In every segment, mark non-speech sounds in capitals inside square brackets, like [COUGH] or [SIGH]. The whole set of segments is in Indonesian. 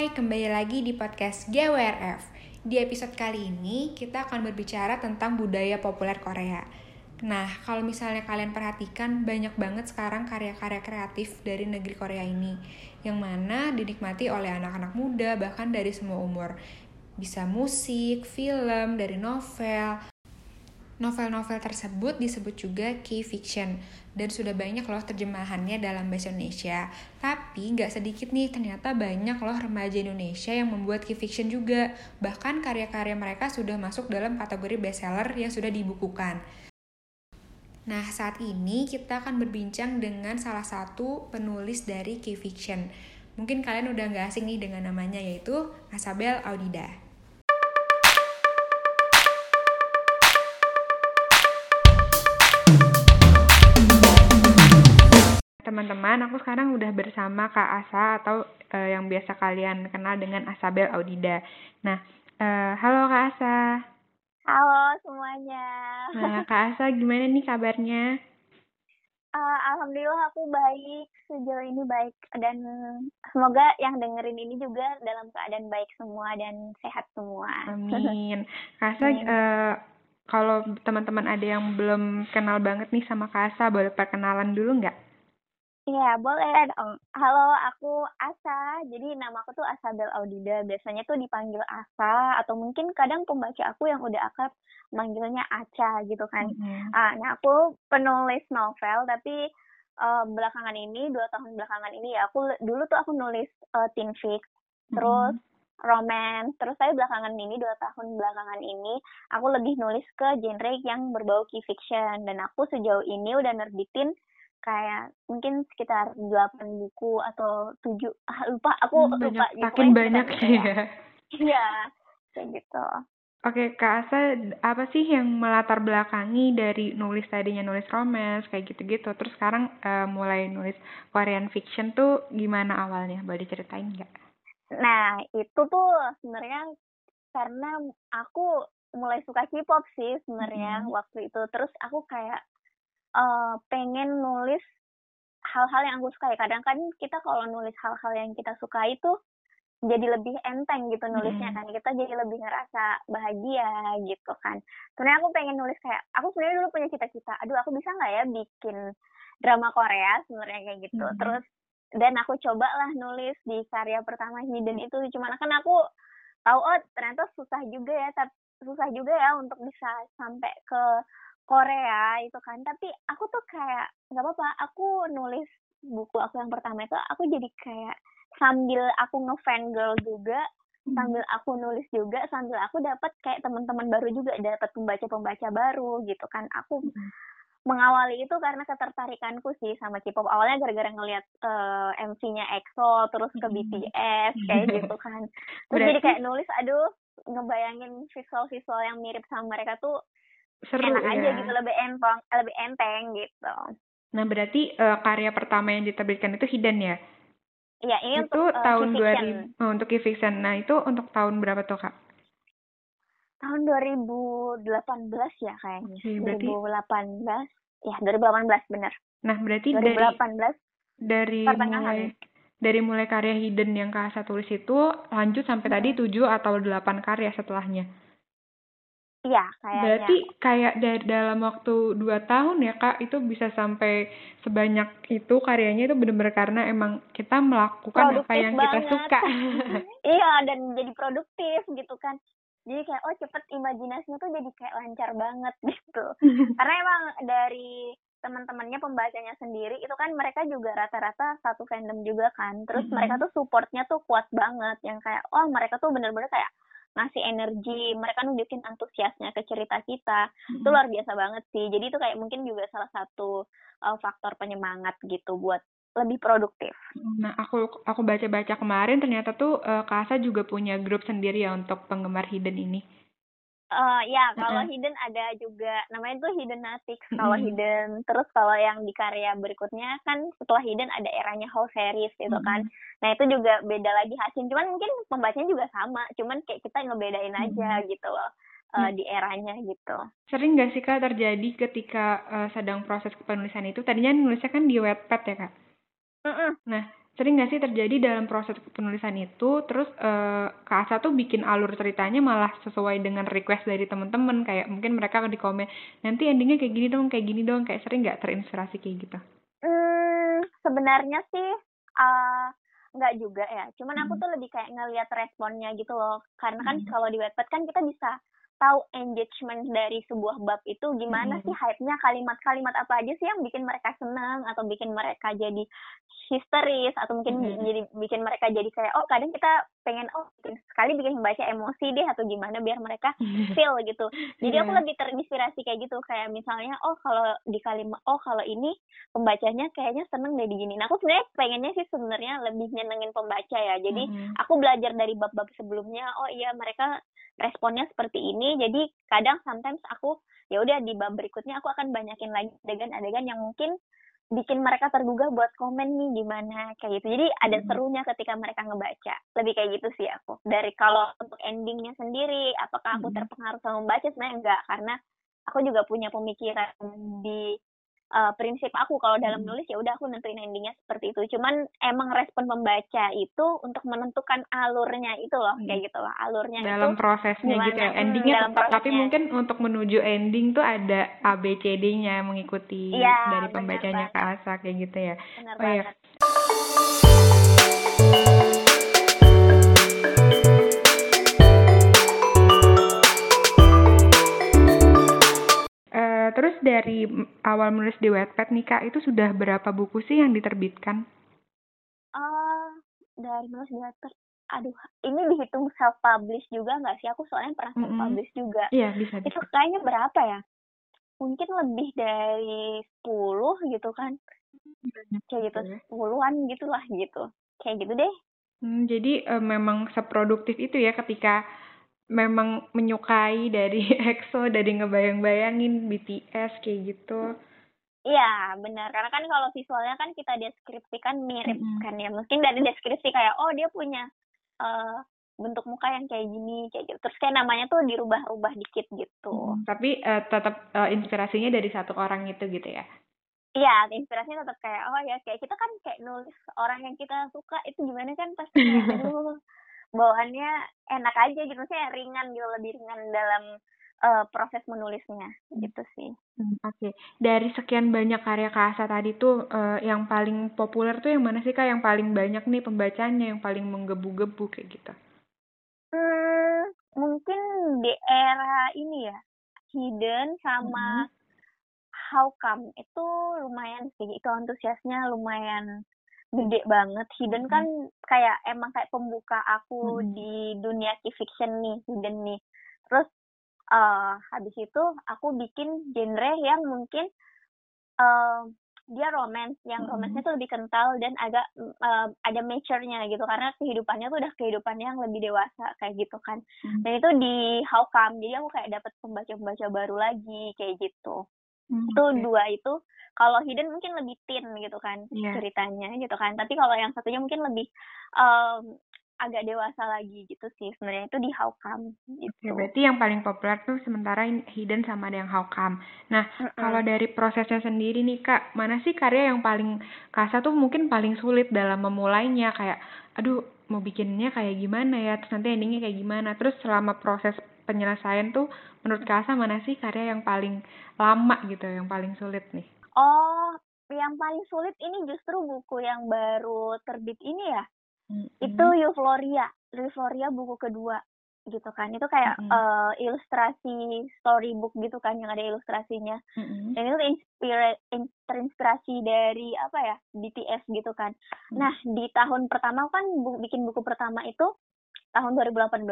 Hai, kembali lagi di podcast GWRF. Di episode kali ini, kita akan berbicara tentang budaya populer Korea. Nah, kalau misalnya kalian perhatikan, banyak banget sekarang karya-karya kreatif dari negeri Korea ini, yang mana dinikmati oleh anak-anak muda, bahkan dari semua umur. Bisa musik, film, dari novel, Novel-novel tersebut disebut juga K-fiction dan sudah banyak loh terjemahannya dalam bahasa Indonesia. Tapi nggak sedikit nih, ternyata banyak loh remaja Indonesia yang membuat K-fiction juga. Bahkan karya-karya mereka sudah masuk dalam kategori bestseller yang sudah dibukukan. Nah, saat ini kita akan berbincang dengan salah satu penulis dari K-fiction. Mungkin kalian udah nggak asing nih dengan namanya yaitu Asabel Audida. Teman-teman, aku sekarang udah bersama Kak Asa atau uh, yang biasa kalian kenal dengan Asabel Audida. Nah, uh, halo Kak Asa. Halo semuanya. Nah, [LAUGHS] Kak Asa gimana nih kabarnya? Uh, Alhamdulillah aku baik sejauh ini baik dan semoga yang dengerin ini juga dalam keadaan baik semua dan sehat semua. Amin. [LAUGHS] Kak Asa, uh, kalau teman-teman ada yang belum kenal banget nih sama Kak Asa, boleh perkenalan dulu nggak? Iya, boleh dong. Halo, aku Asa. Jadi nama aku tuh Asabel Audida. Biasanya tuh dipanggil Asa atau mungkin kadang pembaca aku yang udah akrab manggilnya Aca gitu kan. Mm-hmm. Uh, nah, aku penulis novel tapi uh, belakangan ini dua tahun belakangan ini ya aku dulu tuh aku nulis uh, teen fic, terus mm-hmm. romance, terus saya belakangan ini dua tahun belakangan ini aku lebih nulis ke genre yang berbau key fiction dan aku sejauh ini udah nerbitin kayak mungkin sekitar delapan buku atau tujuh ah, lupa aku hmm, lupa banyak, makin banyak ya iya kayak gitu Oke, Kak Asa, apa sih yang melatar belakangi dari nulis tadinya nulis romance kayak gitu-gitu, terus sekarang uh, mulai nulis Korean fiction tuh gimana awalnya? Boleh diceritain nggak? Nah, itu tuh sebenarnya karena aku mulai suka K-pop sih sebenarnya hmm. waktu itu. Terus aku kayak uh, pengen nulis hal-hal yang aku sukai. Kadang kan kita kalau nulis hal-hal yang kita suka itu jadi lebih enteng gitu nulisnya kan. Kita jadi lebih ngerasa bahagia gitu kan. Sebenarnya aku pengen nulis kayak aku sebenarnya dulu punya cita-cita. Aduh, aku bisa nggak ya bikin drama Korea sebenarnya kayak gitu. Mm -hmm. Terus dan aku coba lah nulis di karya pertama Hidden itu. Cuman kan aku tahu oh ternyata susah juga ya, tapi susah juga ya untuk bisa sampai ke Korea itu kan tapi aku tuh kayak nggak apa-apa aku nulis buku aku yang pertama itu aku jadi kayak sambil aku ngefan girl juga hmm. sambil aku nulis juga sambil aku dapat kayak teman-teman baru juga dapat pembaca-pembaca baru gitu kan aku hmm. mengawali itu karena ketertarikanku sih sama K-pop awalnya gara-gara ngelihat uh, eh, MC-nya EXO terus ke BTS hmm. kayak gitu kan [LAUGHS] terus Berarti... jadi kayak nulis aduh ngebayangin visual-visual yang mirip sama mereka tuh Seru enak ya. aja gitu lebih enteng lebih enteng gitu nah berarti uh, karya pertama yang diterbitkan itu hidden ya Iya, ini itu untuk uh, tahun 2000 oh, untuk fiction. Nah, itu untuk tahun berapa tuh, Kak? Tahun 2018 ya kayaknya. Okay, berarti... 2018. Ya, 2018 benar. Nah, berarti 2018 dari dari mulai dari mulai karya hidden yang Kak Asa tulis itu lanjut sampai hmm. tadi 7 atau 8 karya setelahnya. Iya, kayaknya. Berarti kayak dari dalam waktu dua tahun ya kak, itu bisa sampai sebanyak itu karyanya itu benar-benar karena emang kita melakukan produktif apa yang banget. kita suka. [LAUGHS] iya, dan jadi produktif gitu kan. Jadi kayak oh cepet imajinasinya tuh jadi kayak lancar banget [LAUGHS] gitu. karena emang dari teman-temannya pembacanya sendiri itu kan mereka juga rata-rata satu fandom juga kan. Terus mm -hmm. mereka tuh supportnya tuh kuat banget yang kayak oh mereka tuh bener-bener kayak ngasih energi mereka nunjukin antusiasnya ke cerita kita hmm. itu luar biasa banget sih jadi itu kayak mungkin juga salah satu uh, faktor penyemangat gitu buat lebih produktif. Nah, aku aku baca-baca kemarin ternyata tuh uh, Kasa juga punya grup sendiri ya untuk penggemar hidden ini. Uh, ya, kalau uh -huh. hidden ada juga namanya tuh hidden natik kalau uh hidden. Terus kalau yang di karya berikutnya kan setelah hidden ada eranya whole series gitu uh kan. Nah, itu juga beda lagi hasil. Cuman mungkin pembacanya juga sama, cuman kayak kita ngebedain aja uh gitu loh. Uh, di eranya gitu. Sering gak sih kak terjadi ketika uh, sedang proses penulisan itu? Tadinya nulisnya kan di Wattpad ya kak? Mm -mm. Nah, sering nggak sih terjadi dalam proses penulisan itu? Terus uh, Kak Asa tuh bikin alur ceritanya malah sesuai dengan request dari teman-teman kayak mungkin mereka di komen nanti endingnya kayak gini dong kayak gini dong. Kayak sering nggak terinspirasi kayak gitu? Hmm, sebenarnya sih uh, nggak juga ya. Cuman aku hmm. tuh lebih kayak ngelihat responnya gitu loh. Karena kan hmm. kalau di webpad kan kita bisa tahu engagement dari sebuah bab itu gimana hmm. sih hype-nya kalimat-kalimat apa aja sih yang bikin mereka senang atau bikin mereka jadi histeris atau mungkin hmm. jadi bikin mereka jadi kayak oh kadang kita pengen oh sekali bikin membaca emosi deh atau gimana biar mereka [LAUGHS] feel gitu jadi yeah. aku lebih terinspirasi kayak gitu kayak misalnya oh kalau di kalimat oh kalau ini pembacanya kayaknya seneng deh nah aku sebenarnya pengennya sih sebenarnya lebih nyenengin pembaca ya jadi hmm. aku belajar dari bab-bab sebelumnya oh iya mereka responnya seperti ini. Jadi kadang sometimes aku ya udah di bab berikutnya aku akan banyakin lagi adegan-adegan yang mungkin bikin mereka tergugah buat komen nih gimana kayak gitu. Jadi ada hmm. serunya ketika mereka ngebaca. Lebih kayak gitu sih aku. Dari kalau untuk endingnya sendiri apakah aku hmm. terpengaruh sama membaca? Sebenarnya enggak karena aku juga punya pemikiran di uh, prinsip aku kalau dalam hmm. nulis ya udah aku nentuin endingnya seperti itu cuman emang respon pembaca itu untuk menentukan alurnya itu loh hmm. kayak gitu loh alurnya dalam itu prosesnya gimana? gitu ya hmm, endingnya hmm, tetap tapi mungkin untuk menuju ending tuh ada A B C D-nya mengikuti ya, dari pembacanya ke Asa kayak gitu ya benar oh, iya. banget. Ya. Dari awal menulis di Wattpad nih Kak, itu sudah berapa buku sih yang diterbitkan? Uh, dari menulis di Wattpad, aduh, ini dihitung self publish juga nggak sih? Aku soalnya pernah self publish mm -hmm. juga. Iya bisa. Itu kayaknya berapa ya? Mungkin lebih dari 10 gitu kan? Banyak kayak gitu, ya. sepuluhan gitulah gitu. Kayak gitu deh. Hmm, jadi uh, memang seproduktif itu ya ketika memang menyukai dari [LAUGHS] EXO dari ngebayang-bayangin BTS kayak gitu. Iya benar karena kan kalau visualnya kan kita deskripsikan mirip mm -hmm. kan ya mungkin dari deskripsi kayak oh dia punya uh, bentuk muka yang kayak gini kayak gitu terus kayak namanya tuh dirubah-rubah dikit gitu. Hmm, tapi uh, tetap uh, inspirasinya dari satu orang itu gitu ya? Iya, inspirasinya tetap kayak oh ya kayak kita kan kayak nulis orang yang kita suka itu gimana kan pasti kayak [LAUGHS] aduh bawaannya enak aja gitu sih ringan gitu lebih ringan dalam uh, proses menulisnya gitu sih. Hmm, Oke, okay. dari sekian banyak karya Kasa tadi tuh uh, yang paling populer tuh yang mana sih kak? Yang paling banyak nih pembacanya, yang paling menggebu-gebu kayak gitu? Hmm, mungkin di era ini ya, Hidden sama hmm. How Come itu lumayan sih, itu antusiasnya lumayan gede banget. Hidden kan kayak emang kayak pembuka aku hmm. di dunia key fiction nih, Hidden nih. Terus uh, habis itu aku bikin genre yang mungkin uh, dia romance, yang hmm. romance-nya tuh lebih kental dan agak uh, ada mature-nya gitu karena kehidupannya tuh udah kehidupan yang lebih dewasa kayak gitu kan. Hmm. Dan itu di How Come, jadi aku kayak dapat pembaca-pembaca baru lagi kayak gitu. Hmm, itu okay. dua itu kalau hidden mungkin lebih teen gitu kan yeah. ceritanya gitu kan tapi kalau yang satunya mungkin lebih um, agak dewasa lagi gitu sih sebenarnya itu di How Come gitu. Okay, berarti yang paling populer tuh sementara Hidden sama ada yang How Come. Nah, mm -mm. kalau dari prosesnya sendiri nih Kak, mana sih karya yang paling Kasa tuh mungkin paling sulit dalam memulainya kayak aduh mau bikinnya kayak gimana ya, terus nanti endingnya kayak gimana. Terus selama proses penyelesaian tuh menurut Kasa mana sih karya yang paling lama gitu, yang paling sulit nih? Oh, yang paling sulit ini justru buku yang baru terbit ini ya. Mm-hmm. Itu Euphoria. Euphoria buku kedua gitu kan. Itu kayak mm-hmm. uh, ilustrasi storybook gitu kan yang ada ilustrasinya. Mm-hmm. Dan itu inspira terinspirasi dari apa ya? BTS gitu kan. Mm-hmm. Nah, di tahun pertama kan bu bikin buku pertama itu tahun 2018.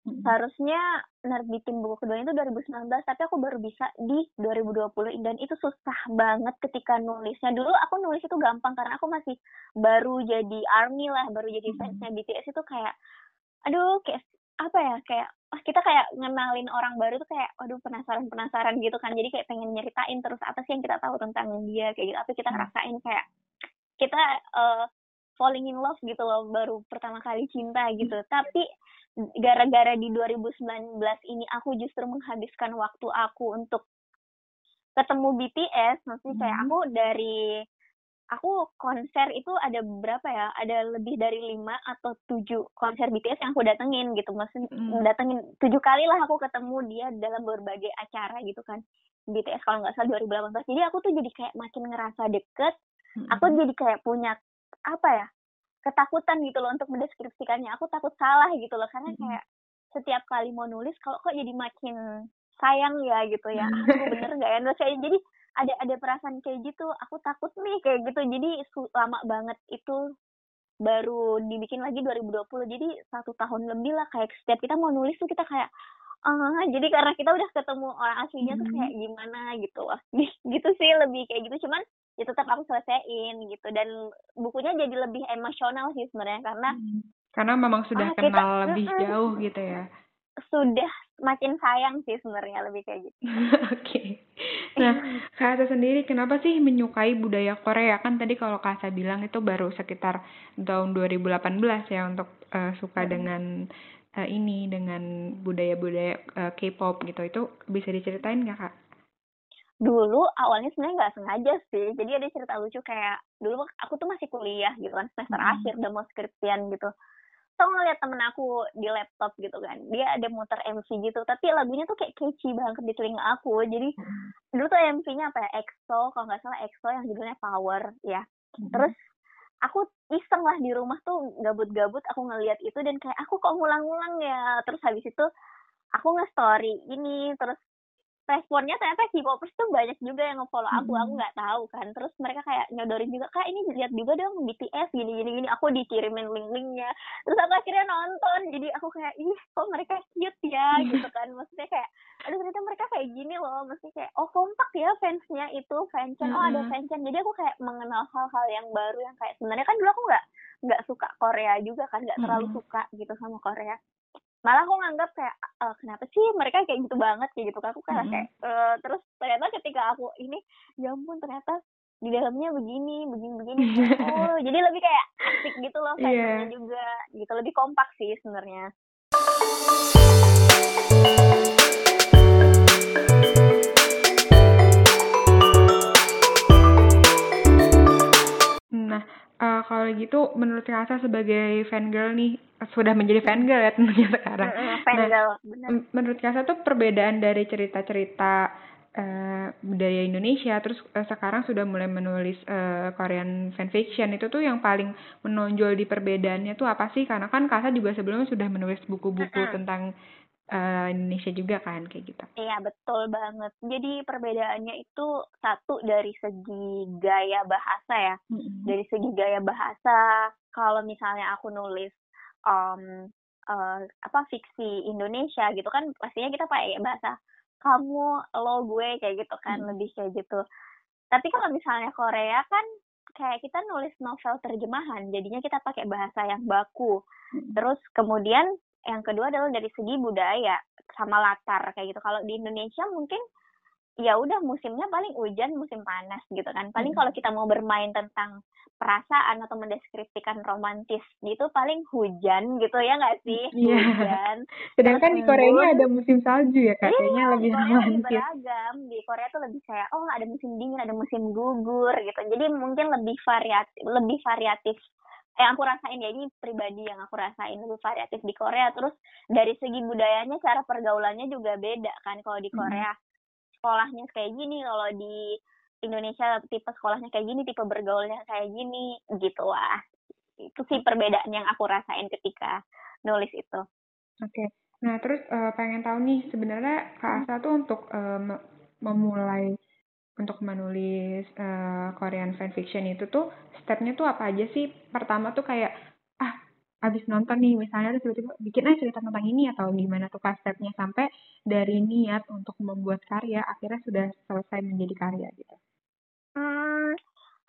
Hmm. Harusnya nerbitin buku kedua itu 2019, tapi aku baru bisa di 2020 dan itu susah banget ketika nulisnya. Dulu aku nulis itu gampang karena aku masih baru jadi army lah, baru jadi fansnya BTS itu kayak, aduh kayak apa ya kayak oh, kita kayak ngenalin orang baru tuh kayak aduh penasaran penasaran gitu kan. Jadi kayak pengen nyeritain terus apa sih yang kita tahu tentang dia kayak gitu. Apa kita ngerasain kayak kita uh, falling in love gitu loh baru pertama kali cinta gitu tapi gara-gara di 2019 ini aku justru menghabiskan waktu aku untuk ketemu BTS maksudnya kayak hmm. aku dari aku konser itu ada berapa ya? Ada lebih dari lima atau tujuh konser BTS yang aku datengin gitu. Maksudnya mm. datengin tujuh kali lah aku ketemu dia dalam berbagai acara gitu kan. BTS kalau nggak salah 2018. Jadi aku tuh jadi kayak makin ngerasa deket. Mm. Aku jadi kayak punya apa ya? ketakutan gitu loh untuk mendeskripsikannya. Aku takut salah gitu loh karena kayak setiap kali mau nulis kalau kok jadi makin sayang ya gitu ya. Aku bener nggak ya? Saya jadi ada ada perasaan kayak gitu aku takut nih kayak gitu jadi lama banget itu baru dibikin lagi 2020 jadi satu tahun lebih lah kayak setiap kita mau nulis tuh kita kayak ah jadi karena kita udah ketemu orang aslinya tuh kayak hmm. gimana gitu lah [LAUGHS] gitu sih lebih kayak gitu cuman ya tetap aku selesaiin gitu dan bukunya jadi lebih emosional sih sebenarnya karena hmm. karena memang sudah ah, kenal kita, lebih jauh gitu ya sudah makin sayang sih sebenarnya lebih kayak gitu. [LAUGHS] Oke. okay. Nah, [LAUGHS] Kak sendiri kenapa sih menyukai budaya Korea? Kan tadi kalau Kak bilang itu baru sekitar tahun 2018 ya untuk uh, suka hmm. dengan uh, ini dengan budaya-budaya uh, K-pop gitu. Itu bisa diceritain nggak Kak? Dulu awalnya sebenarnya nggak sengaja sih. Jadi ada cerita lucu kayak dulu aku tuh masih kuliah gitu kan semester hmm. akhir udah mau skripsian gitu tau ngeliat temen aku di laptop gitu kan dia ada muter MC gitu tapi lagunya tuh kayak catchy banget di telinga aku jadi hmm. dulu tuh MC-nya apa ya EXO kalau nggak salah EXO yang judulnya Power ya hmm. terus aku iseng lah di rumah tuh gabut-gabut aku ngeliat itu dan kayak aku kok ngulang-ngulang ya terus habis itu aku nge-story ini terus responnya ternyata K-popers tuh banyak juga yang nge-follow aku, aku nggak tahu kan. Terus mereka kayak nyodorin juga, kak ini lihat juga dong BTS gini gini gini. Aku dikirimin link-linknya. Terus aku akhirnya nonton, jadi aku kayak ih kok mereka cute ya [LAUGHS] gitu kan. Maksudnya kayak, aduh ternyata mereka kayak gini loh. Maksudnya kayak oh kompak ya fansnya itu fanchan, oh ada fanchan. Jadi aku kayak mengenal hal-hal yang baru yang kayak sebenarnya kan dulu aku nggak nggak suka Korea juga kan, nggak terlalu suka gitu sama Korea malah aku nganggap kayak e, kenapa sih mereka kayak gitu banget kayak gitu aku kayak, mm -hmm. kayak uh, terus ternyata ketika aku ini ya ampun ternyata di dalamnya begini begini begini oh jadi lebih kayak asik gitu loh [LAUGHS] yeah. juga gitu lebih kompak sih sebenarnya Nah, uh, kalau gitu menurut Kasa sebagai fan girl nih sudah menjadi fan girl ya tentunya [LAUGHS] sekarang. Nah, menurut Kasa tuh perbedaan dari cerita-cerita uh, budaya Indonesia terus uh, sekarang sudah mulai menulis uh, Korean fanfiction itu tuh yang paling menonjol di perbedaannya tuh apa sih? Karena kan Kasa juga sebelumnya sudah menulis buku-buku -uh. tentang uh, Indonesia juga kan kayak gitu. Iya betul banget. Jadi perbedaannya itu satu dari segi gaya bahasa ya. Mm-hmm. Dari segi gaya bahasa, kalau misalnya aku nulis um, uh, apa fiksi Indonesia gitu kan, pastinya kita pakai bahasa kamu, lo, gue kayak gitu kan, mm-hmm. lebih kayak gitu. Tapi kalau misalnya Korea kan kayak kita nulis novel terjemahan, jadinya kita pakai bahasa yang baku. Terus kemudian yang kedua adalah dari segi budaya sama latar kayak gitu kalau di Indonesia mungkin ya udah musimnya paling hujan musim panas gitu kan. Paling hmm. kalau kita mau bermain tentang perasaan atau mendeskripsikan romantis gitu paling hujan gitu ya nggak sih? Yeah. hujan. [LAUGHS] Sedangkan di Korea ini ada musim salju ya kayaknya iya, lebih romantis. beragam. Di Korea tuh lebih kayak oh ada musim dingin ada musim gugur gitu. Jadi mungkin lebih variatif lebih variatif. Yang aku rasain ya ini pribadi yang aku rasain lebih variatif di Korea. Terus dari segi budayanya cara pergaulannya juga beda kan kalau di Korea sekolahnya kayak gini kalau di Indonesia tipe sekolahnya kayak gini tipe bergaulnya kayak gini gitu lah itu sih perbedaan yang aku rasain ketika nulis itu oke okay. nah terus uh, pengen tahu nih sebenarnya Kak Asa tuh untuk uh, memulai untuk menulis uh, Korean fanfiction itu tuh stepnya tuh apa aja sih? Pertama tuh kayak abis nonton nih misalnya terus tiba-tiba bikin aja cerita tentang ini atau gimana tuh pas stepnya sampai dari niat untuk membuat karya akhirnya sudah selesai menjadi karya gitu. Hmm,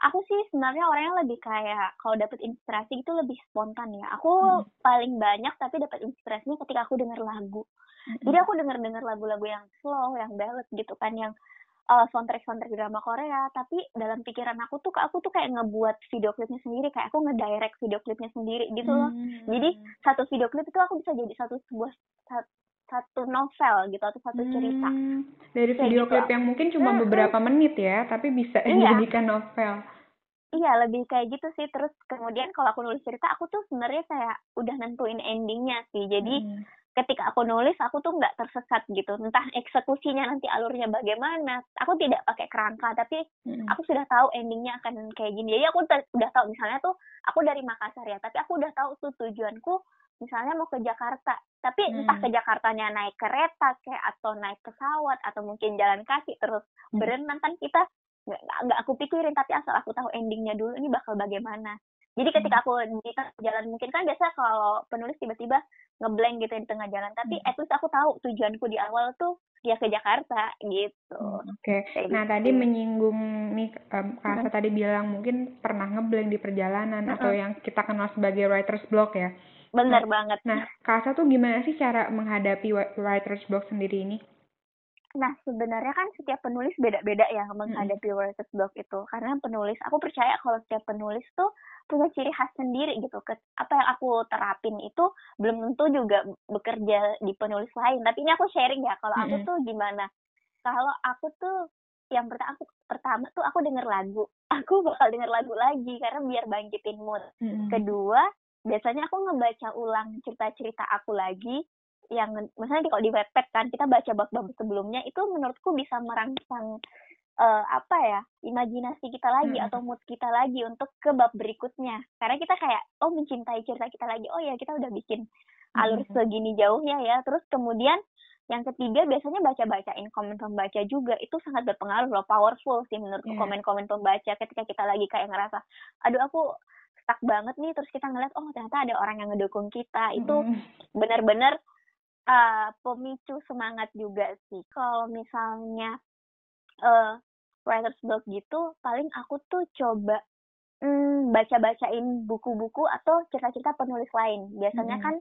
aku sih sebenarnya orangnya lebih kayak kalau dapet inspirasi itu lebih spontan ya. Aku hmm. paling banyak tapi dapat inspirasinya ketika aku denger lagu. Hmm. Jadi aku denger-denger lagu-lagu yang slow, yang ballad gitu kan yang uh, soundtrack soundtrack drama Korea tapi dalam pikiran aku tuh aku tuh kayak ngebuat video klipnya sendiri kayak aku ngedirect video klipnya sendiri gitu loh hmm. jadi satu video klip itu aku bisa jadi satu sebuah satu novel gitu atau satu cerita hmm. dari video gitu. klip yang mungkin cuma hmm. beberapa menit ya tapi bisa iya. dijadikan novel iya lebih kayak gitu sih terus kemudian kalau aku nulis cerita aku tuh sebenarnya kayak udah nentuin endingnya sih jadi hmm. Ketika aku nulis aku tuh nggak tersesat gitu entah eksekusinya nanti alurnya bagaimana aku tidak pakai kerangka tapi hmm. aku sudah tahu endingnya akan kayak gini jadi aku udah tahu misalnya tuh aku dari Makassar ya tapi aku udah tahu tuh tujuanku misalnya mau ke Jakarta tapi hmm. entah ke Jakartanya naik kereta kayak atau naik pesawat atau mungkin jalan kaki terus hmm. berenang kan kita nggak aku pikirin tapi asal aku tahu endingnya dulu ini bakal bagaimana jadi ketika hmm. aku di jalan mungkin kan biasa kalau penulis tiba-tiba ngeblank gitu di tengah jalan tapi hmm. at least aku tahu tujuanku di awal tuh ya ke Jakarta gitu. Hmm, Oke. Okay. Nah gitu. tadi menyinggung nih um, Kak hmm. tadi bilang mungkin pernah ngeblank di perjalanan hmm. atau yang kita kenal sebagai writer's block ya. Bener nah, banget. Nah, Kak tuh gimana sih cara menghadapi writer's block sendiri ini? Nah, sebenarnya kan setiap penulis beda-beda ya menghadapi hmm. writer's block itu. Karena penulis, aku percaya kalau setiap penulis tuh punya ciri khas sendiri gitu. Apa yang aku terapin itu belum tentu juga bekerja di penulis lain. Tapi ini aku sharing ya, kalau aku tuh gimana. Kalau aku tuh yang pertama aku pertama tuh aku denger lagu. [LAUGHS] Aku bakal denger lagu lagi karena biar bangkitin mood. Hmm. Kedua, biasanya aku ngebaca ulang cerita-cerita aku lagi yang misalnya kalau di webpad kan kita baca bab-bab sebelumnya itu menurutku bisa merangsang uh, apa ya imajinasi kita lagi hmm. atau mood kita lagi untuk ke bab berikutnya karena kita kayak oh mencintai cerita kita lagi oh ya kita udah bikin alur hmm. segini jauhnya ya terus kemudian yang ketiga biasanya baca-bacain komen pembaca juga itu sangat berpengaruh loh powerful sih menurutku yeah. komen-komen pembaca ketika kita lagi kayak ngerasa aduh aku stuck banget nih terus kita ngeliat oh ternyata ada orang yang ngedukung kita itu mm. benar-benar uh, pemicu semangat juga sih kalau misalnya uh, writer's block gitu paling aku tuh coba hmm, baca-bacain buku-buku atau cerita-cerita penulis lain biasanya hmm. kan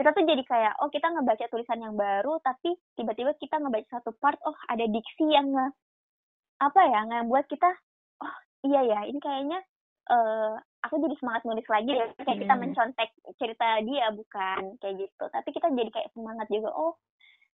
kita tuh jadi kayak oh kita ngebaca tulisan yang baru tapi tiba-tiba kita ngebaca satu part oh ada diksi yang nge apa ya nggak buat kita oh iya ya ini kayaknya uh, aku jadi semangat nulis lagi ya. Kayak hmm. kita mencontek cerita dia bukan? Kayak gitu. Tapi kita jadi kayak semangat juga. Oh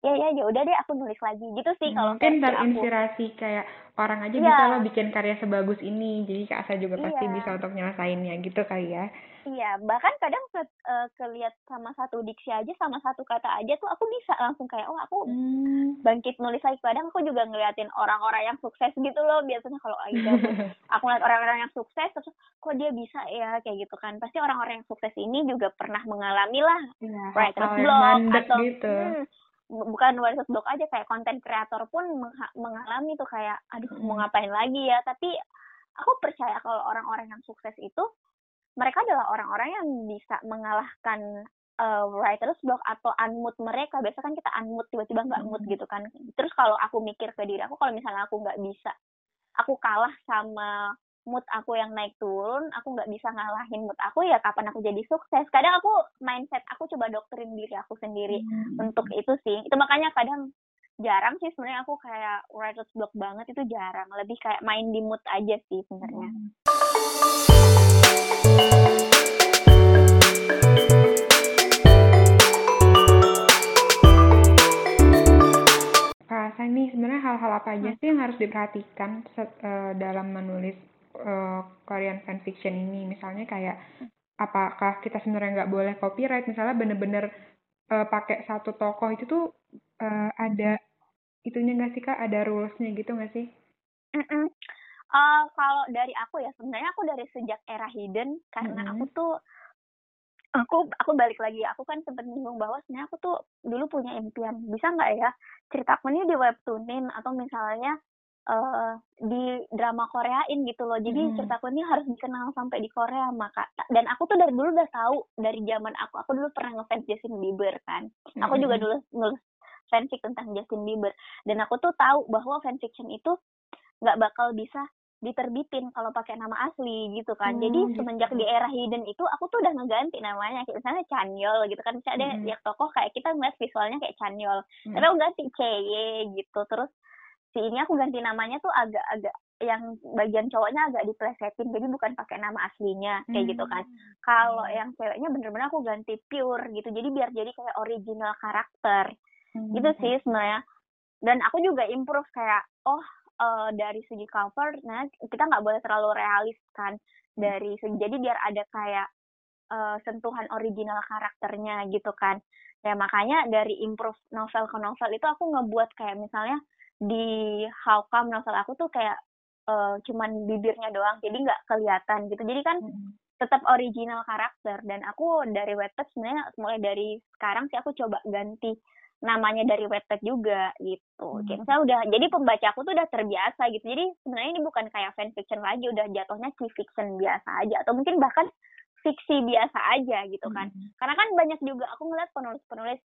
ya ya ya udah deh aku nulis lagi gitu sih kalau mungkin terinspirasi kayak orang aja ya. bisa loh bikin karya sebagus ini jadi kak Asa juga pasti ya. bisa untuk nyelesainnya gitu kali ya Iya, bahkan kadang ke, uh, keliat sama satu diksi aja, sama satu kata aja tuh aku bisa langsung kayak, oh aku hmm. bangkit nulis lagi. Kadang aku juga ngeliatin orang-orang yang sukses gitu loh. Biasanya kalau lagi [LAUGHS] aku ngeliat orang-orang yang sukses, terus kok dia bisa ya kayak gitu kan. Pasti orang-orang yang sukses ini juga pernah mengalami lah ya, writer's block atau gitu. hmm, bukan writer's block aja kayak konten kreator pun mengalami tuh kayak, aduh hmm. mau ngapain lagi ya. Tapi aku percaya kalau orang-orang yang sukses itu mereka adalah orang-orang yang bisa mengalahkan uh, writer's block atau unmood mereka. Biasa kan kita unmood tiba-tiba nggak mood gitu kan. Terus kalau aku mikir ke diri aku, kalau misalnya aku nggak bisa, aku kalah sama mood aku yang naik turun, aku nggak bisa ngalahin mood aku ya kapan aku jadi sukses. Kadang aku mindset aku coba doktrin diri aku sendiri hmm. untuk itu sih. Itu makanya kadang jarang sih sebenarnya aku kayak writer's block banget itu jarang. Lebih kayak main di mood aja sih sebenarnya. Hmm. nih sebenarnya hal-hal apa aja sih yang harus diperhatikan set, uh, dalam menulis uh, Korean fanfiction ini misalnya kayak apakah kita sebenarnya nggak boleh copyright misalnya bener-bener uh, pakai satu tokoh itu tuh uh, ada itunya nggak sih kak ada rulesnya gitu nggak sih? Mm -mm. Uh, kalau dari aku ya sebenarnya aku dari sejak era hidden karena mm -hmm. aku tuh aku aku balik lagi aku kan sempat bingung bahwa sebenarnya aku tuh dulu punya impian bisa nggak ya ceritaku ini di webtoonin atau misalnya uh, di drama Koreain gitu loh jadi hmm. ceritaku ini harus dikenal sampai di Korea maka dan aku tuh dari dulu udah tahu dari zaman aku aku dulu pernah ngefans Justin Bieber kan hmm. aku juga dulu nulis fanfic tentang Justin Bieber dan aku tuh tahu bahwa fanfiction itu nggak bakal bisa diterbitin kalau pakai nama asli gitu kan. Hmm, Jadi gitu. semenjak di era hidden itu aku tuh udah ngeganti namanya kayak misalnya Chanyol gitu kan. Misalnya hmm. ada yang tokoh kayak kita ngeliat visualnya kayak Chanyol. Hmm. Tapi aku ganti CY gitu. Terus si ini aku ganti namanya tuh agak-agak yang bagian cowoknya agak diplesetin jadi bukan pakai nama aslinya kayak hmm. gitu kan kalau hmm. yang ceweknya bener-bener aku ganti pure gitu jadi biar jadi kayak original karakter hmm. gitu sih sebenarnya dan aku juga improve kayak oh uh, dari segi cover, nah kita nggak boleh terlalu realis kan dari segi jadi biar ada kayak uh, sentuhan original karakternya gitu kan. Ya makanya dari improve novel ke novel itu aku ngebuat kayak misalnya di How Come novel aku tuh kayak uh, cuman bibirnya doang, jadi nggak kelihatan gitu. Jadi kan hmm. tetap original karakter dan aku dari Wattpad sebenarnya mulai dari sekarang sih aku coba ganti namanya dari Wattpad juga gitu. Hmm. Kayak misalnya udah jadi pembaca aku tuh udah terbiasa gitu. Jadi sebenarnya ini bukan kayak fanfiction lagi, udah jatuhnya key fiction biasa aja atau mungkin bahkan fiksi biasa aja gitu kan. Hmm. Karena kan banyak juga aku ngeliat penulis-penulis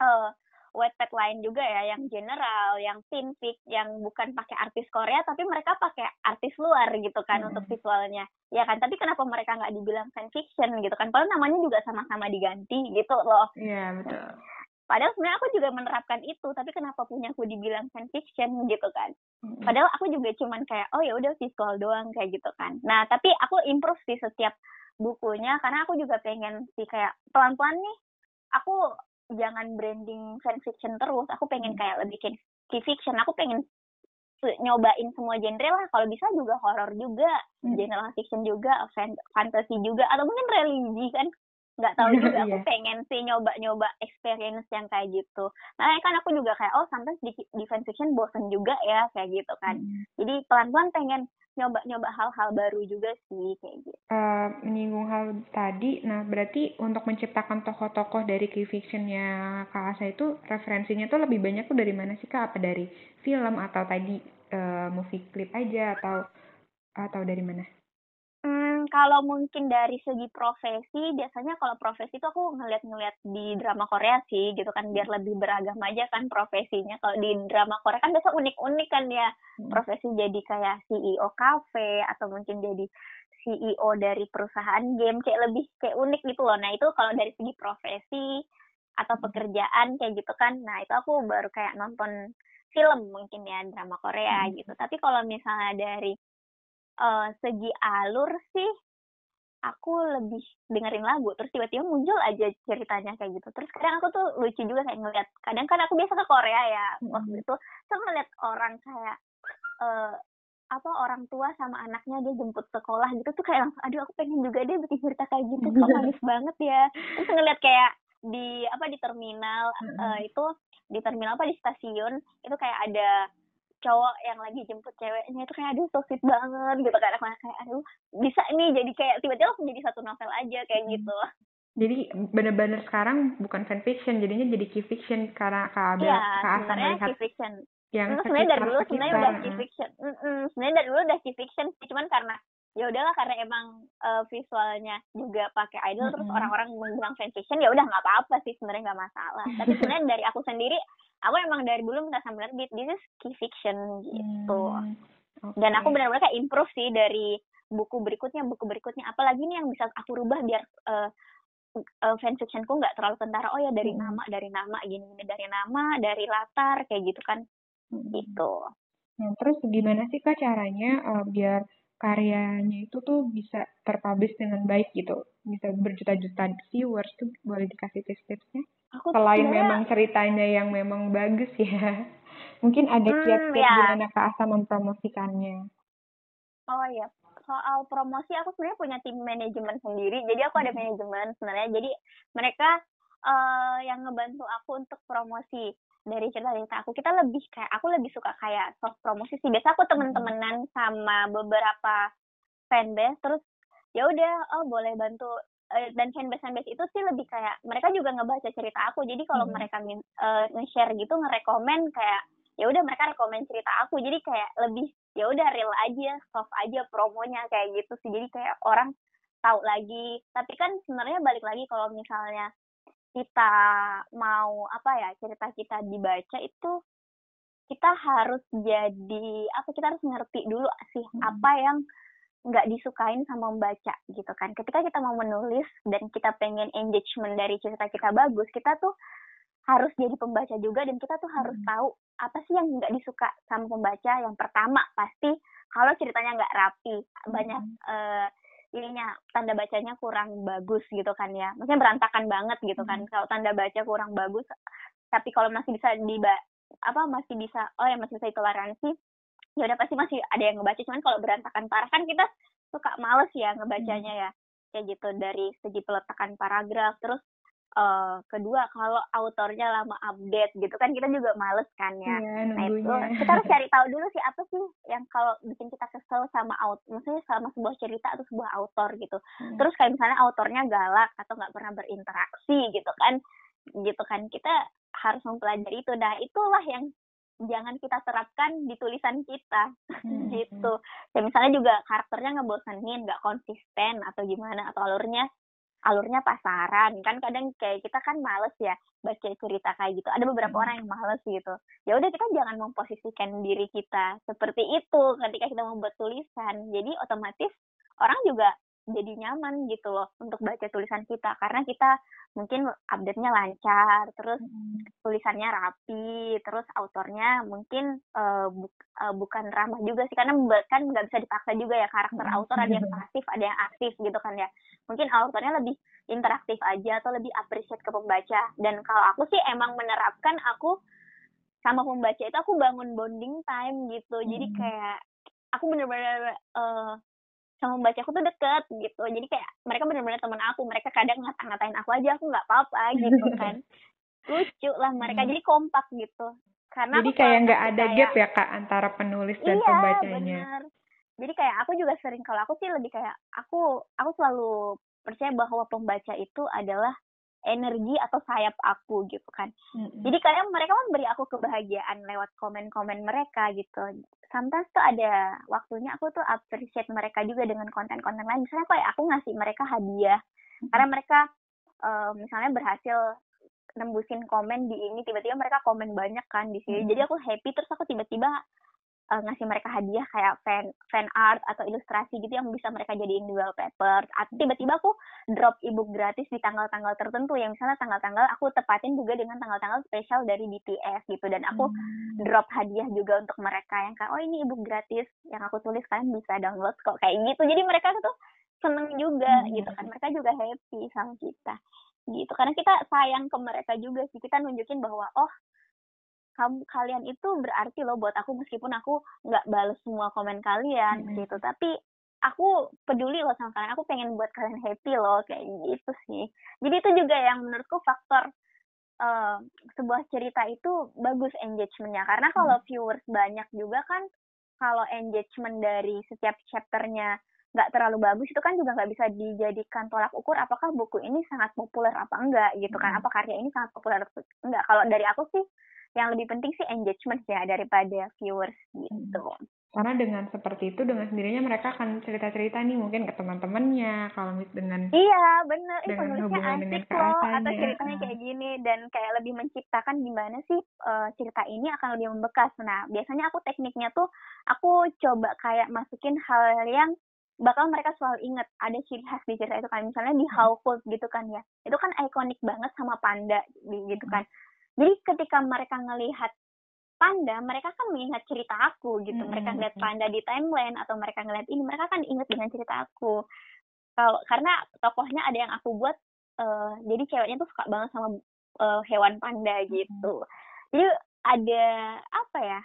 uh, Wattpad lain juga ya yang general, yang fanfic, yang bukan pakai artis Korea tapi mereka pakai artis luar gitu kan hmm. untuk visualnya. Ya kan, tapi kenapa mereka nggak dibilang fanfiction gitu kan? Padahal namanya juga sama-sama diganti gitu loh. Iya, yeah, betul padahal sebenarnya aku juga menerapkan itu tapi kenapa punya aku dibilang fanfiction gitu kan padahal aku juga cuman kayak oh ya udah visual doang kayak gitu kan nah tapi aku improve sih setiap bukunya karena aku juga pengen sih kayak pelan-pelan nih aku jangan branding fanfiction terus aku pengen mm. kayak lebih key fiction aku pengen nyobain semua genre lah kalau bisa juga horror juga hmm. general fiction juga fantasy juga atau mungkin religi kan nggak tahu [LAUGHS] juga aku yeah. pengen sih nyoba-nyoba experience yang kayak gitu nah kan aku juga kayak oh sampai di, di fanfiction bosen juga ya kayak gitu kan mm. jadi pelan-pelan pengen nyoba-nyoba hal-hal baru juga sih kayak gitu. Uh, menyinggung hal tadi nah berarti untuk menciptakan tokoh-tokoh dari key fictionnya Kak Asa itu referensinya tuh lebih banyak tuh dari mana sih Kak? Apa dari film atau tadi uh, movie clip aja atau atau dari mana kalau mungkin dari segi profesi, biasanya kalau profesi itu aku ngeliat-ngeliat di drama Korea sih, gitu kan, biar lebih beragam aja kan profesinya. Kalau di drama Korea kan biasa unik-unik kan ya, hmm. profesi jadi kayak CEO cafe, atau mungkin jadi CEO dari perusahaan game, kayak lebih kayak unik gitu loh. Nah itu kalau dari segi profesi, atau hmm. pekerjaan kayak gitu kan, nah itu aku baru kayak nonton film mungkin ya, drama Korea hmm. gitu. Tapi kalau misalnya dari uh, segi alur sih aku lebih dengerin lagu terus tiba-tiba muncul aja ceritanya kayak gitu. Terus kadang aku tuh lucu juga kayak ngeliat kadang kan aku biasa ke Korea ya waktu itu tuh ngeliat orang kayak uh, apa orang tua sama anaknya dia jemput sekolah gitu tuh kayak langsung aduh aku pengen juga dia bikin cerita kayak gitu kok manis [LAUGHS] banget ya. Terus ngeliat kayak di apa di terminal uh, itu di terminal apa di stasiun itu kayak ada cowok yang lagi jemput ceweknya itu kayak aduh so sweet banget gitu kan. Aku kayak aduh bisa nih jadi kayak tiba-tiba langsung jadi satu novel aja kayak hmm. gitu. Jadi bener-bener sekarang bukan fanfiction jadinya jadi key fiction karena kak Abel ya, kak Asa melihat key fiction. yang sebenarnya dari dulu sebenarnya udah key fiction. Mm -mm, sebenarnya dari dulu udah key fiction cuman karena ya udahlah karena emang uh, visualnya juga pakai idol mm -hmm. terus orang-orang bilang fanfiction ya udah nggak apa-apa sih sebenarnya nggak masalah tapi [LAUGHS] sebenarnya dari aku sendiri aku emang dari dulu merasa benar this is key fiction gitu mm, okay. dan aku benar-benar kayak improve sih dari buku berikutnya buku berikutnya apalagi nih yang bisa aku rubah biar uh, uh, fanfictionku nggak terlalu kentara oh ya dari mm. nama dari nama gini dari nama dari latar kayak gitu kan mm. gitu nah terus gimana sih kak caranya uh, biar karyanya itu tuh bisa terpublish dengan baik gitu. Bisa berjuta-juta viewers tuh boleh dikasih tips-tipsnya. Aku selain sebenernya... memang ceritanya yang memang bagus ya. [LAUGHS] Mungkin ada hmm, kiat-kiat ya. gimana Kak Asa mempromosikannya? Oh iya soal promosi aku sebenarnya punya tim manajemen sendiri. Jadi aku ada hmm. manajemen sebenarnya. Jadi mereka uh, yang ngebantu aku untuk promosi dari cerita-cerita aku. Kita lebih kayak aku lebih suka kayak soft promosi sih. Biasa aku temen-temenan sama beberapa fanbase terus ya udah oh boleh bantu. Uh, dan fanbase fanbase itu sih lebih kayak mereka juga ngebaca cerita aku. Jadi kalau hmm. mereka uh, nge-share gitu nge-rekomen kayak ya udah mereka rekomen cerita aku. Jadi kayak lebih ya udah real aja soft aja promonya kayak gitu sih. Jadi kayak orang tahu lagi. Tapi kan sebenarnya balik lagi kalau misalnya kita mau apa ya cerita kita dibaca itu kita harus jadi apa kita harus ngerti dulu sih hmm. apa yang nggak disukain sama membaca gitu kan ketika kita mau menulis dan kita pengen engagement dari cerita kita bagus kita tuh harus jadi pembaca juga dan kita tuh harus hmm. tahu apa sih yang nggak disuka sama pembaca yang pertama pasti kalau ceritanya nggak rapi banyak hmm. uh, ininya tanda bacanya kurang bagus gitu kan ya. Maksudnya berantakan banget gitu kan. Hmm. kalau tanda baca kurang bagus tapi kalau masih bisa di apa masih bisa oh ya masih bisa ditoleransi ya udah pasti masih ada yang ngebaca. Cuman kalau berantakan parah kan kita suka males ya ngebacanya ya. Kayak gitu dari segi peletakan paragraf terus uh, kedua kalau autornya lama update gitu kan kita juga males kan ya. Iya, nah itu [LAUGHS] kita harus cari tahu dulu sih apa sih yang kalau bikin kita kesel sama out, maksudnya sama sebuah cerita atau sebuah autor gitu. Hmm. Terus kayak misalnya autornya galak atau nggak pernah berinteraksi gitu kan, gitu kan kita harus mempelajari itu. Nah itulah yang jangan kita terapkan di tulisan kita Hmm. [LAUGHS] gitu. Ya misalnya juga karakternya ngebosenin, nggak konsisten atau gimana atau alurnya alurnya pasaran. Kan kadang kayak kita kan males ya baca cerita kayak gitu. Ada beberapa orang yang males gitu. Ya udah kita jangan memposisikan diri kita seperti itu ketika kita membuat tulisan. Jadi otomatis orang juga jadi nyaman gitu loh untuk baca tulisan kita. Karena kita mungkin update-nya lancar terus Hmm. tulisannya rapi terus autornya mungkin eh, bu- eh, bukan ramah juga sih karena kan nggak bisa dipaksa juga ya karakter Mm. autor ada yang pasif ada yang aktif gitu kan ya mungkin autornya lebih interaktif aja atau lebih appreciate ke pembaca dan kalau aku sih emang menerapkan aku sama pembaca itu aku bangun bonding time gitu jadi Mm. kayak aku bener-bener eh, sama pembaca aku tuh deket gitu jadi kayak mereka bener-bener teman aku mereka kadang ngata-ngatain aku aja aku nggak apa-apa gitu [LAUGHS] kan lucu lah mereka Hmm. jadi kompak gitu karena Jadi kayak nggak ada kayak- gap ya kak antara penulis dan iya pembacanya. bener jadi kayak aku juga sering kalau aku sih lebih kayak aku aku selalu percaya bahwa pembaca itu adalah energi atau sayap aku gitu kan. Mm-mm. jadi kayak mereka memberi aku kebahagiaan lewat komen-komen mereka gitu. Sometimes tuh ada waktunya aku tuh appreciate mereka juga dengan konten-konten lain. Misalnya kayak aku ngasih mereka hadiah. Karena mereka eh, misalnya berhasil nembusin komen di ini tiba-tiba mereka komen banyak kan di sini. Hmm. jadi aku happy terus aku tiba-tiba eh, ngasih mereka hadiah kayak fan fan art atau ilustrasi gitu yang bisa mereka jadiin di wallpaper atau tiba-tiba aku drop ebook gratis di tanggal-tanggal tertentu. Yang misalnya tanggal-tanggal aku tepatin juga dengan tanggal-tanggal spesial dari BTS gitu. Dan aku Hmm. drop hadiah juga untuk mereka yang kayak oh ini ebook gratis yang aku tulis kalian bisa download kok. Kayak gitu. Jadi mereka tuh seneng juga Hmm. gitu kan. Mereka juga happy sama kita gitu. Karena kita sayang ke mereka juga sih. Kita nunjukin bahwa oh kamu kalian itu berarti loh buat aku meskipun aku nggak bales semua komen kalian Hmm. gitu. Tapi aku peduli loh sama kalian. Aku pengen buat kalian happy loh kayak gitu sih. Jadi itu juga yang menurutku faktor eh, sebuah cerita itu bagus engagementnya. Karena kalau viewers banyak juga kan kalau engagement dari setiap chapternya nggak terlalu bagus itu kan juga nggak bisa dijadikan tolak ukur apakah buku ini sangat populer apa enggak gitu kan. Apa karya ini sangat populer atau enggak. Kalau dari aku sih yang lebih penting sih engagement ya daripada viewers gitu Karena dengan seperti itu dengan sendirinya mereka akan cerita-cerita nih mungkin ke teman-temannya kalau mis- dengan Iya, bener. Dengan hubungan dengan loh, atau keasahannya. ceritanya kayak gini, dan kayak lebih menciptakan gimana sih eh, cerita ini akan lebih membekas. Nah, biasanya aku tekniknya tuh, aku coba kayak masukin hal yang bakal mereka selalu inget. Ada ciri khas di cerita itu kan, misalnya di Household gitu kan ya. Itu kan ikonik banget sama panda gitu kan. Jadi ketika mereka ngelihat panda, mereka kan mengingat cerita aku gitu. Mereka Mm-mm. ngeliat panda di timeline atau mereka ngeliat ini, mereka kan inget dengan cerita aku kalau karena tokohnya ada yang aku buat eh, jadi ceweknya tuh suka banget sama eh, hewan panda gitu jadi ada apa ya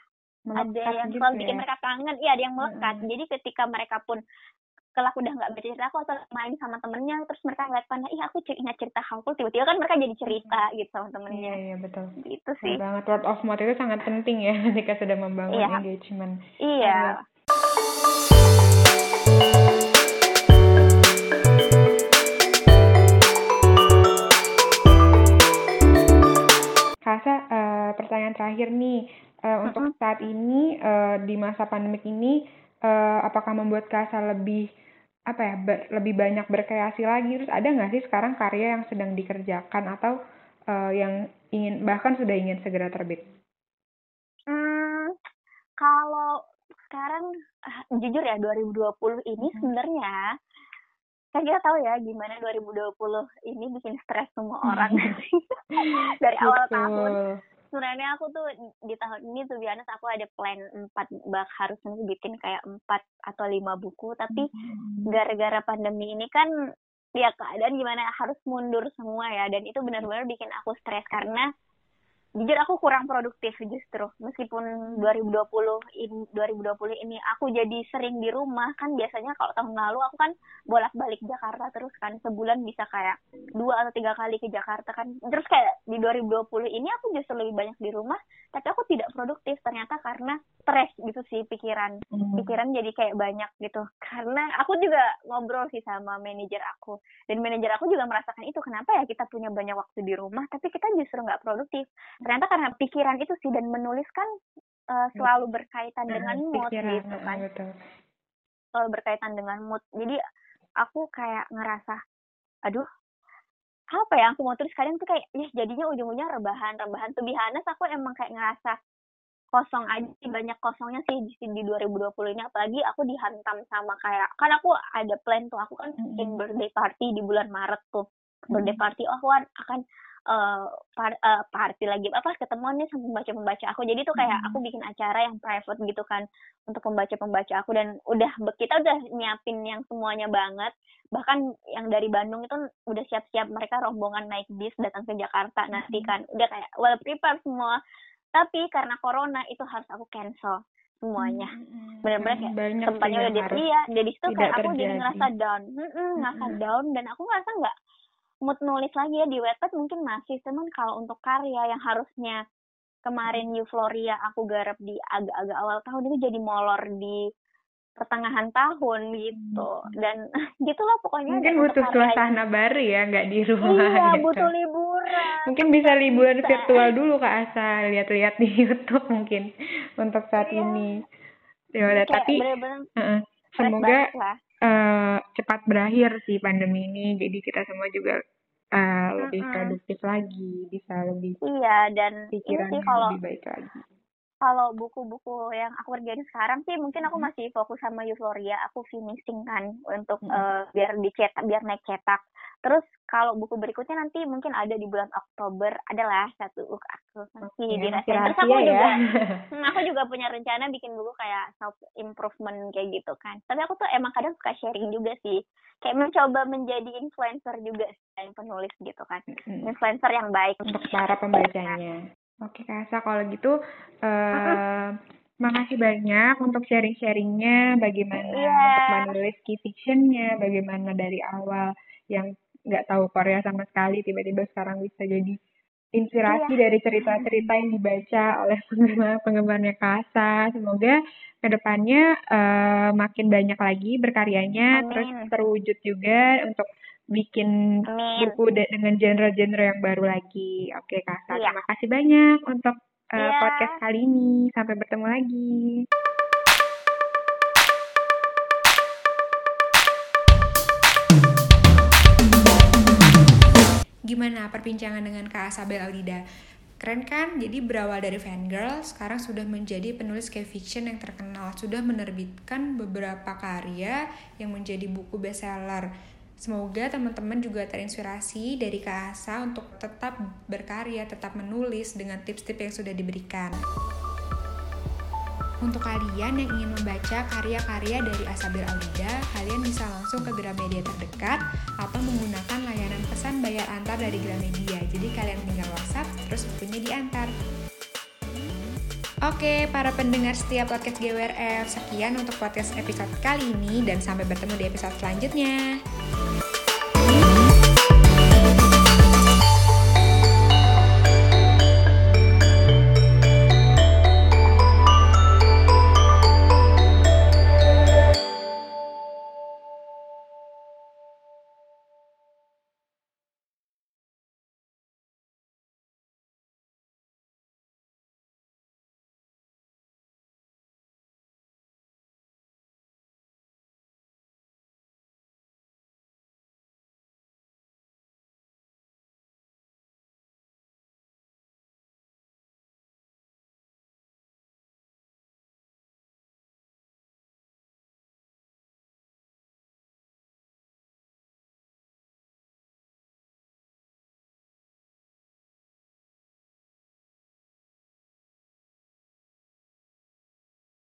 ada melekat yang gitu selalu ya. bikin mereka kangen iya ada yang melekat Mm-mm. jadi ketika mereka pun kalau aku udah nggak baca cerita aku atau main sama temennya terus mereka ngeliat panda ih aku ingat cerita Hangul tiba-tiba kan mereka jadi cerita gitu sama Iya, temennya iya betul. gitu sih banget word of mouth itu sangat penting ya [LAUGHS] ketika sudah membangun Iya. engagement. iya Kasa, eh, pertanyaan terakhir nih, Eh, untuk Mm-mm. saat ini eh, di masa pandemik ini, eh, apakah membuat Kasa lebih apa ya, ba- lebih banyak berkreasi lagi? Terus ada nggak sih sekarang karya yang sedang dikerjakan atau eh, yang ingin bahkan sudah ingin segera terbit? Hmm, kalau sekarang ah, jujur ya 2020 ini Mhm. sebenarnya kan kita tahu ya gimana 2020 ini bikin stres semua orang [LAUGHS] dari awal tahun. Sebenarnya aku tuh di tahun ini tuh biasa aku ada plan 4 bak harus bikin kayak 4 atau 5 buku tapi Mhm. gara-gara pandemi ini kan ya keadaan gimana harus mundur semua ya dan itu benar-benar bikin aku stres karena jujur aku kurang produktif justru. Meskipun 2020 in 2020 ini aku jadi sering di rumah kan biasanya kalau tahun lalu aku kan bolak-balik Jakarta terus kan. Sebulan bisa kayak dua atau tiga kali ke Jakarta kan. Terus kayak di 2020 ini aku justru lebih banyak di rumah tapi aku tidak produktif ternyata karena stres gitu sih pikiran. Hmm. pikiran jadi kayak banyak gitu. Karena aku juga ngobrol sih sama manajer aku. Dan manajer aku juga merasakan itu kenapa ya kita punya banyak waktu di rumah tapi kita justru nggak produktif ternyata karena pikiran itu sih dan menulis kan uh, selalu berkaitan hmm, dengan mood pikiran, gitu kan. Betul. selalu berkaitan dengan mood. Jadi aku kayak ngerasa aduh apa ya aku mau tulis? Kadang tuh kayak ya jadinya ujung-ujungnya rebahan rebahan tuh bihanes aku emang kayak ngerasa kosong aja banyak kosongnya sih di, di 2020 ini. Apalagi aku dihantam sama kayak kan aku ada plan tuh aku kan bikin birthday party di bulan Maret tuh. Birthday party oh aku akan uh, par, uh, party lagi apa ketemuan nih sama pembaca pembaca aku. Jadi tuh kayak aku bikin acara yang private gitu kan untuk pembaca pembaca aku. Dan udah kita udah nyiapin yang semuanya banget. Bahkan yang dari Bandung itu udah siap-siap mereka rombongan naik bis datang ke Jakarta nanti kan. Udah kayak well prepare semua. Tapi karena corona itu harus aku cancel semuanya. Hmm, benar-benar kayak Banyak tempatnya udah di iya jadi itu kayak aku jadi ngerasa down. Hmm, hmm, ngerasa down. Dan aku ngerasa nggak mood nulis lagi ya di webpad mungkin masih cuman kalau untuk karya yang harusnya kemarin Euphoria aku garap di agak-agak awal tahun itu jadi molor di pertengahan tahun gitu hmm. dan [LAUGHS] gitulah pokoknya mungkin butuh suasana baru ya nggak di rumah iya [LAUGHS] gitu. butuh liburan mungkin bisa liburan bisa. virtual dulu kak Asa lihat-lihat di [LAUGHS] YouTube mungkin untuk saat iya. ini ya udah tapi bener -bener uh, semoga uh, cepat berakhir sih pandemi ini. Jadi kita semua juga uh, lebih produktif lagi bisa lebih iya dan pikiran kalau lebih baik lagi kalau buku-buku yang aku kerjain sekarang sih mungkin aku masih fokus sama Euphoria. Aku finishing kan untuk hmm. uh, biar dicetak biar naik cetak. Terus kalau buku berikutnya nanti mungkin ada di bulan Oktober adalah satu uh, aku masih okay, dirasain terus aku ya? juga [LAUGHS] hmm, aku juga punya rencana bikin buku kayak self improvement kayak gitu kan. Tapi aku tuh emang kadang suka sharing juga sih. Kayak mencoba menjadi influencer juga sih penulis gitu kan. Hmm. influencer yang baik. Untuk para pembacanya Oke Kak Asa, kalau gitu uh, [LAUGHS] makasih banyak untuk sharing-sharingnya bagaimana yeah. untuk menulis key fictionnya, bagaimana dari awal yang nggak tahu Korea sama sekali tiba-tiba sekarang bisa jadi inspirasi yeah. dari cerita-cerita yang dibaca oleh penggemar-penggemarnya Kasa. Semoga ke depannya uh, makin banyak lagi berkaryanya, Amin. terus terwujud juga untuk bikin Amin. buku dengan genre-genre yang baru lagi. Oke, Kak. Iya. Terima kasih banyak untuk uh, iya. podcast kali ini. Sampai bertemu lagi. Gimana perbincangan dengan Kak Asabel Audida? Keren kan? Jadi berawal dari fangirl, sekarang sudah menjadi penulis kayak fiction yang terkenal. Sudah menerbitkan beberapa karya yang menjadi buku bestseller Semoga teman-teman juga terinspirasi dari Kak Asa untuk tetap berkarya, tetap menulis dengan tips-tips yang sudah diberikan. Untuk kalian yang ingin membaca karya-karya dari Asabir Aulida, kalian bisa langsung ke Gramedia terdekat atau menggunakan layanan pesan bayar antar dari Gramedia. Jadi kalian tinggal WhatsApp, terus bukunya diantar. Oke, para pendengar setiap podcast GWRF, sekian untuk podcast episode kali ini dan sampai bertemu di episode selanjutnya.